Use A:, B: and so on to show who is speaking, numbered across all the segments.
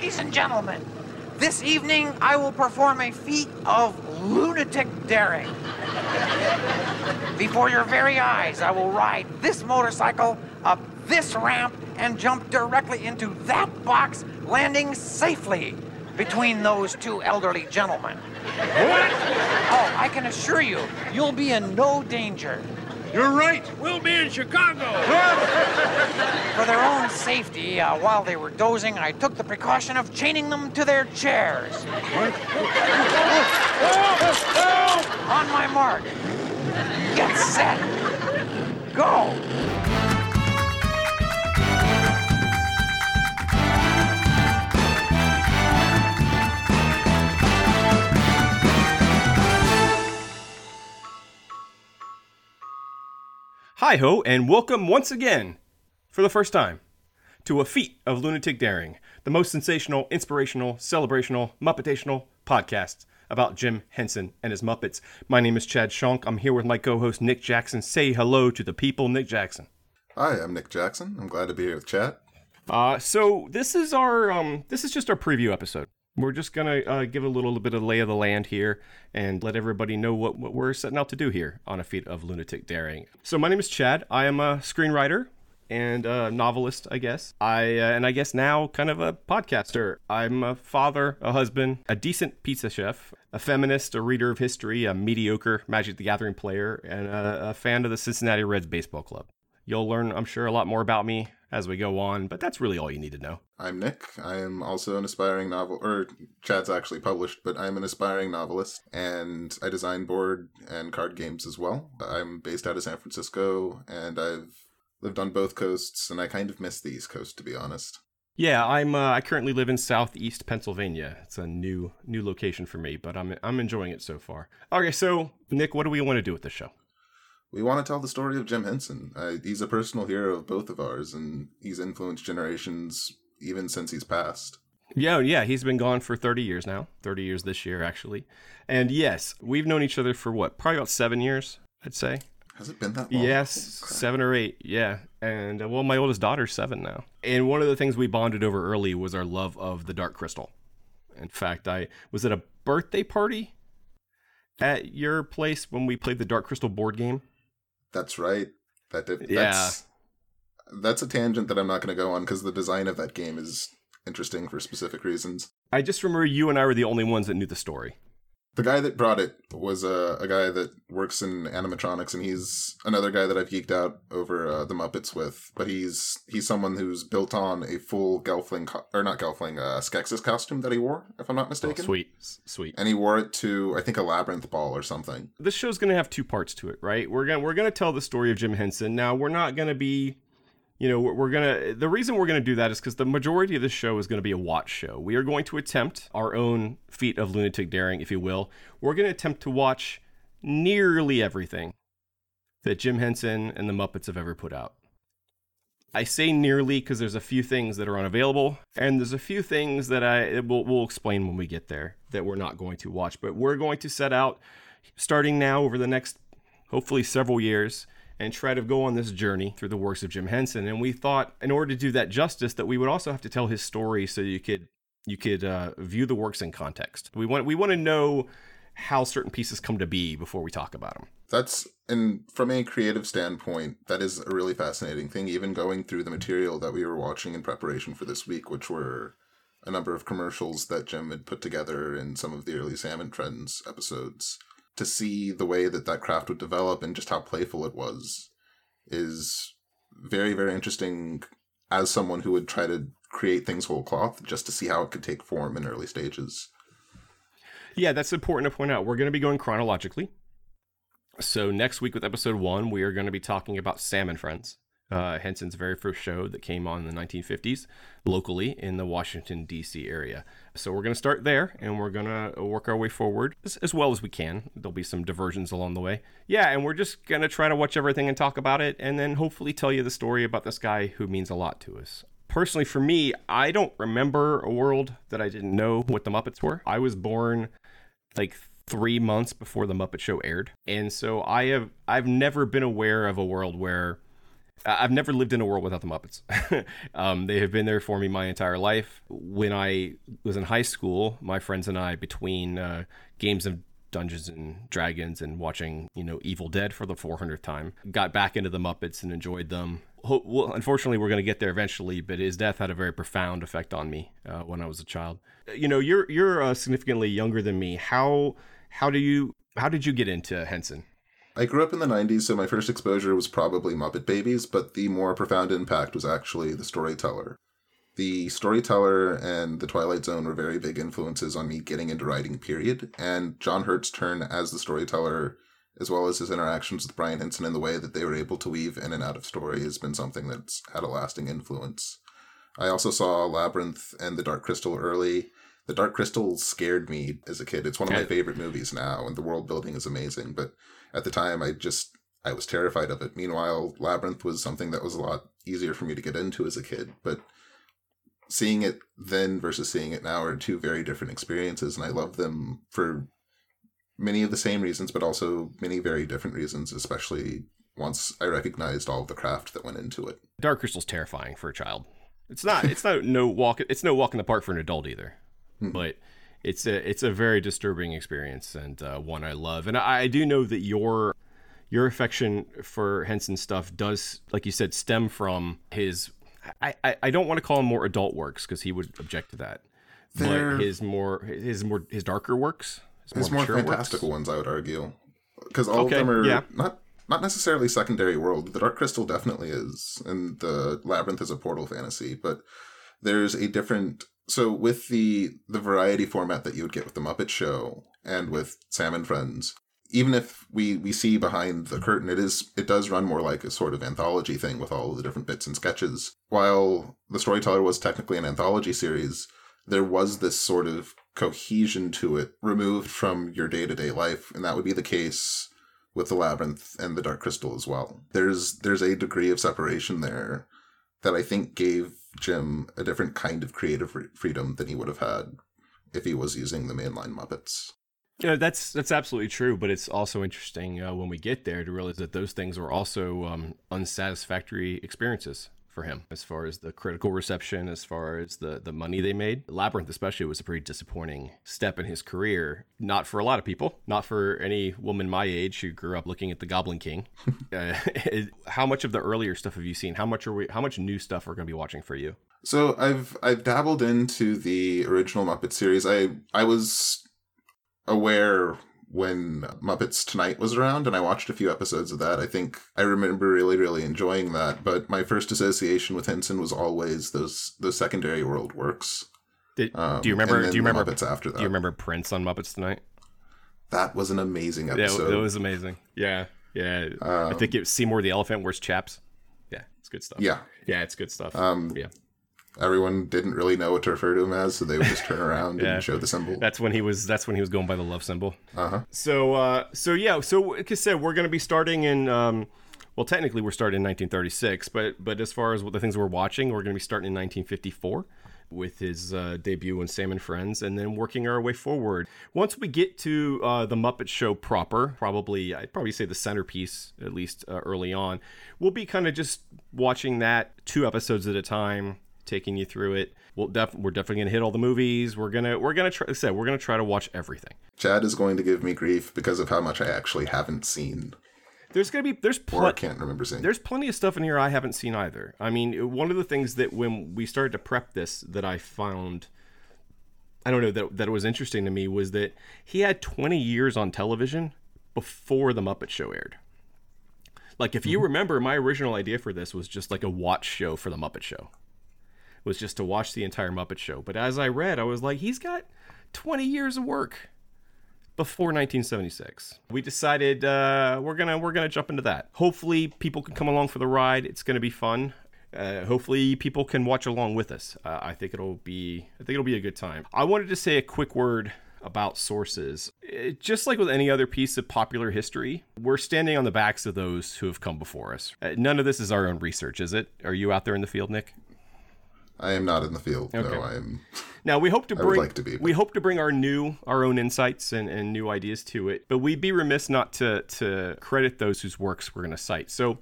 A: Ladies and gentlemen, this evening I will perform a feat of lunatic daring. Before your very eyes, I will ride this motorcycle up this ramp and jump directly into that box, landing safely between those two elderly gentlemen.
B: What?
A: Oh, I can assure you, you'll be in no danger.
B: You're right. We'll be in Chicago.
A: For their own safety, uh, while they were dozing, I took the precaution of chaining them to their chairs. On my mark. Get set. Go.
C: Hi ho, and welcome once again, for the first time, to a feat of lunatic daring, the most sensational, inspirational, celebrational, muppetational podcast about Jim Henson and his Muppets. My name is Chad Shonk. I'm here with my co-host Nick Jackson. Say hello to the people, Nick Jackson.
D: Hi, I'm Nick Jackson. I'm glad to be here with Chad.
C: Uh, so this is our um, this is just our preview episode. We're just gonna uh, give a little bit of lay of the land here and let everybody know what, what we're setting out to do here on a feat of lunatic daring. So my name is Chad. I am a screenwriter and a novelist, I guess. I uh, and I guess now kind of a podcaster. I'm a father, a husband, a decent pizza chef, a feminist, a reader of history, a mediocre Magic the Gathering player, and a, a fan of the Cincinnati Reds baseball club. You'll learn, I'm sure, a lot more about me as we go on, but that's really all you need to know.
D: I'm Nick. I am also an aspiring novel, or Chad's actually published, but I'm an aspiring novelist, and I design board and card games as well. I'm based out of San Francisco, and I've lived on both coasts, and I kind of miss the East Coast, to be honest.
C: Yeah, I'm. Uh, I currently live in Southeast Pennsylvania. It's a new new location for me, but I'm I'm enjoying it so far. Okay, so Nick, what do we want to do with the show?
D: We want to tell the story of Jim Henson. Uh, he's a personal hero of both of ours, and he's influenced generations even since he's passed.
C: Yeah, yeah, he's been gone for 30 years now. 30 years this year, actually. And yes, we've known each other for what? Probably about seven years, I'd say.
D: Has it been that long?
C: Yes, seven or eight. Yeah. And uh, well, my oldest daughter's seven now. And one of the things we bonded over early was our love of the Dark Crystal. In fact, I was at a birthday party at your place when we played the Dark Crystal board game.
D: That's right. That did,
C: Yeah.
D: that's that's a tangent that I'm not going to go on because the design of that game is interesting for specific reasons.
C: I just remember you and I were the only ones that knew the story.
D: The guy that brought it was a, a guy that works in animatronics, and he's another guy that I've geeked out over uh, the Muppets with. But he's he's someone who's built on a full Gelfling co- or not Gelfling, uh, Skeksis costume that he wore, if I'm not
C: Oh,
D: mistaken.
C: sweet, sweet.
D: And he wore it to I think a labyrinth ball or something.
C: this show's gonna have two parts to it, right? We're gonna we're gonna tell the story of Jim Henson. Now we're not gonna be, you know, we're, gonna. The reason we're gonna do that is because the majority of this show is gonna be a watch show. We are going to attempt our own feat of lunatic daring, if you will. We're gonna attempt to watch nearly everything that Jim Henson and the Muppets have ever put out. I say nearly because there's a few things that are unavailable, and there's a few things that I will we'll explain when we get there that we're not going to watch. But we're going to set out starting now over the next hopefully several years and try to go on this journey through the works of Jim Henson. And we thought, in order to do that justice, that we would also have to tell his story so you could you could uh, view the works in context. We want we want to know how certain pieces come to be before we talk about them.
D: That's and from a creative standpoint, that is a really fascinating thing. Even going through the material that we were watching in preparation for this week, which were a number of commercials that Jim had put together in some of the early Sam and Friends episodes, to see the way that that craft would develop and just how playful it was, is very very interesting. As someone who would try to create things whole cloth, just to see how it could take form in early stages.
C: Yeah, that's important to point out. We're going to be going chronologically. So next week with episode one, we are going to be talking about Sam and Friends, uh, Henson's very first show that came on in the 1950s locally in the Washington D.C. area. So we're going to start there, and we're going to work our way forward as, as well as we can. There'll be some diversions along the way. Yeah, and we're just going to try to watch everything and talk about it, and then hopefully tell you the story about this guy who means a lot to us. Personally, for me, I don't remember a world that I didn't know what the Muppets were. I was born like three months before the Muppet Show aired, and so I have I've never been aware of a world where I've never lived in a world without the Muppets. um, they have been there for me my entire life. When I was in high school, my friends and I, between uh, games of Dungeons and Dragons and watching, you know, Evil Dead for the 400th time, got back into the Muppets and enjoyed them. Ho- well, unfortunately, we're going to get there eventually, but his death had a very profound effect on me uh, when I was a child. You know, you're you're uh, significantly younger than me. How how do you how did you get into Henson?
D: I grew up in the 90s, so my first exposure was probably Muppet Babies, but the more profound impact was actually The Storyteller. The Storyteller and The Twilight Zone were very big influences on me getting into writing, period. And John Hurt's turn as the Storyteller, as well as his interactions with Brian Henson and the way that they were able to weave in and out of story, has been something that's had a lasting influence. I also saw Labyrinth and The Dark Crystal early. The Dark Crystal scared me as a kid. It's one of my favorite movies now, and the world building is amazing. But at the time, I just I was terrified of it. Meanwhile, Labyrinth was something that was a lot easier for me to get into as a kid. But seeing it then versus seeing it now are two very different experiences, and I love them for many of the same reasons, but also many very different reasons. Especially once I recognized all of the craft that went into it.
C: Dark Crystal's terrifying for a child. It's not. It's not no walk. It's no walk in the park for an adult either. But it's a it's a very disturbing experience and uh, one I love. And I, I do know that your your affection for Henson stuff does, like you said, stem from his. I I, I don't want to call him more adult works because he would object to that.
D: They're-
C: But his more his more his darker works.
D: His more
C: mature works.
D: fantastical ones, I would argue, because all
C: Okay,
D: of them are
C: yeah.
D: not not necessarily secondary world. The Dark Crystal definitely is, and the Labyrinth is a portal fantasy. But there's a different. So with the the variety format that you would get with the Muppet Show and with Sam and Friends, even if we we see behind the curtain, it is it does run more like a sort of anthology thing with all of the different bits and sketches. While the Storyteller was technically an anthology series, there was this sort of cohesion to it removed from your day-to-day life and that would be the case with the labyrinth and the dark crystal as well there's there's a degree of separation there that i think gave jim a different kind of creative freedom than he would have had if he was using the mainline muppets
C: Yeah, that's that's absolutely true. But it's also interesting uh, when we get there to realize that those things were also um, unsatisfactory experiences for him, as far as the critical reception, as far as the the money they made. Labyrinth, especially, was a pretty disappointing step in his career. Not for a lot of people, not for any woman my age who grew up looking at the Goblin King. uh, how much of the earlier stuff have you seen? How much are we? How much new stuff are going to be watching for you?
D: So I've I've dabbled into the original Muppet series. I I was aware when Muppets Tonight was around, and I watched a few episodes of that. I think I remember really really enjoying that. But my first association with Henson was always those those secondary world works.
C: Did,
D: Um,
C: do you remember? Do you remember?
D: Muppets after that?
C: Do you remember Prince on Muppets Tonight?
D: That was an amazing
C: Yeah,
D: episode.
C: it was amazing. Yeah, yeah. I
D: Um,
C: think it Seymour the elephant wears chaps. Yeah, it's good stuff.
D: yeah.
C: yeah, it's good stuff.
D: Um,
C: yeah,
D: Everyone didn't really know what to refer to him as, so they would just turn around
C: Yeah.
D: and show the symbol.
C: that's when he was. That's when he was going by the love symbol.
D: Uh-huh.
C: So, uh, so yeah. So, like I said, we're going to be starting in. Um, well, technically, we're starting in 1936, but but as far as what the things we're watching, we're going to be starting in 1954 with his uh, debut in Sam and Friends, and then working our way forward. Once we get to uh, the Muppet Show proper, probably I'd probably say the centerpiece, at least uh, early on, we'll be kind of just watching that two episodes at a time, taking you through it. We'll def- we're definitely gonna hit all the movies. We're gonna we're gonna try. like I said we're gonna try to watch everything.
D: Chad is going to give me grief because of how much I actually haven't seen
C: There's gonna be there's
D: or
C: pl-
D: can't remember seeing.
C: there's plenty of stuff in here I haven't seen either. I mean, one of the things that when we started to prep this that I found I don't know that that was interesting to me was that he had 20 years on television before the Muppet Show aired. Like if you mm-hmm. remember my original idea for this was just like a watch show for the Muppet Show. Was just to watch the entire Muppet Show. But as I read, I was like he's got 20 years of work before 1976. We decided uh, we're gonna we're gonna jump into that. Hopefully, people can come along for the ride. It's gonna be fun. Uh, hopefully, people can watch along with us. Uh, I think it'll be I think it'll be a good time. I wanted to say a quick word about sources. It- just like with any other piece of popular history, we're standing on the backs of those who have come before us. Uh, none of this is our own research, is it? Are you out there in the field, Nick?
D: I am not in the field.
C: Okay.
D: No, I am.
C: Now we hope to
D: would
C: bring
D: like to be,
C: we hope to bring our new our own insights and, and new ideas to it, but we'd be remiss not to to credit those whose works we're going to cite. So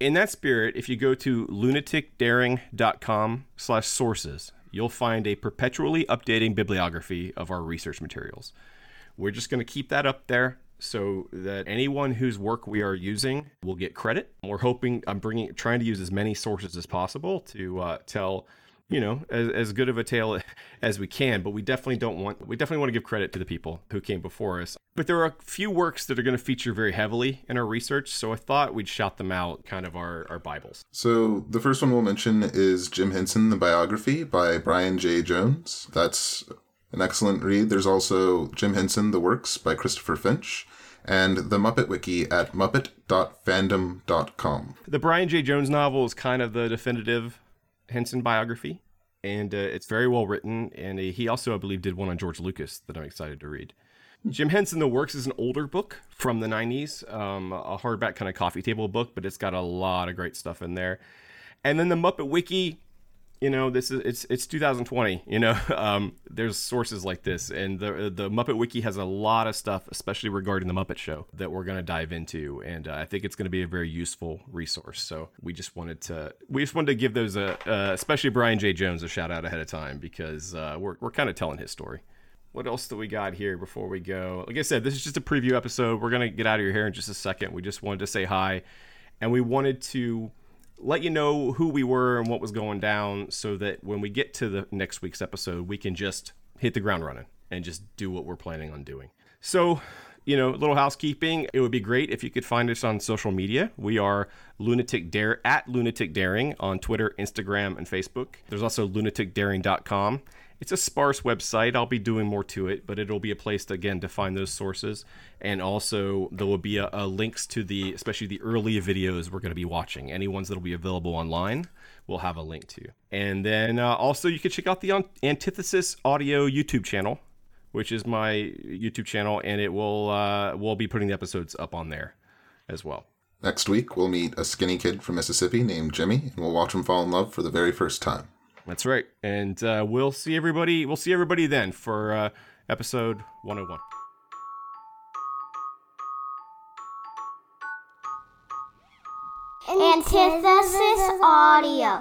C: in that spirit, if you go to lunaticdaring.com slash sources, you'll find a perpetually updating bibliography of our research materials. We're just going to keep that up there so that anyone whose work we are using will get credit. We're hoping I'm bringing trying to use as many sources as possible to uh, tell you know as, as good of a tale as we can but we definitely don't want we definitely want to give credit to the people who came before us but there are a few works that are going to feature very heavily in our research so i thought we'd shout them out kind of our, our bibles
D: So the first one we'll mention is Jim Henson, the biography by Brian Jay Jones. That's an excellent read. There's also Jim Henson, the works by Christopher Finch, and the Muppet Wiki at muppet.fandom.com.
C: the brian jay jones novel is kind of the definitive henson biography and uh, it's very well written and uh, he also i believe did one on george lucas that i'm excited to read Jim Henson The Works is an older book from the 90s, um, a hardback kind of coffee table book, but it's got a lot of great stuff in there. And then the Muppet Wiki, you know, this is it's it's 2020. You know, um, there's sources like this, and the the Muppet Wiki has a lot of stuff, especially regarding the Muppet Show, that we're going to dive into, and uh, I think it's going to be a very useful resource. So we just wanted to we just wanted to give those a uh, especially Brian Jay Jones a shout out ahead of time because uh, we're we're kind of telling his story. What else do we got here before we go? Like I said, this is just a preview episode. We're gonna get out of your hair in just a second. We just wanted to say hi, and we wanted to let you know who we were and what was going down, so that when we get to the next week's episode, we can just hit the ground running and just do what we're planning on doing. So, you know, little housekeeping. It would be great if you could find us on social media. We are lunatic dare at lunatic daring on Twitter, Instagram, and Facebook. There's also lunaticdaring.com. It's a sparse website. I'll be doing more to it, but it'll be a place to, again to find those sources. And also, there will be a, a links to the, especially the early videos we're going to be watching. Any ones that'll be available online, we'll have a link to. And then uh, also, you can check out the Antithesis Audio YouTube channel, which is my YouTube channel, and it will uh, we'll be putting the episodes up on there as well.
D: Next week, we'll meet a skinny kid from Mississippi named Jimmy, and we'll watch him fall in love for the very first time.
C: That's right, and uh, we'll see everybody. We'll see everybody then for uh, episode 101.
E: Antithesis Audio.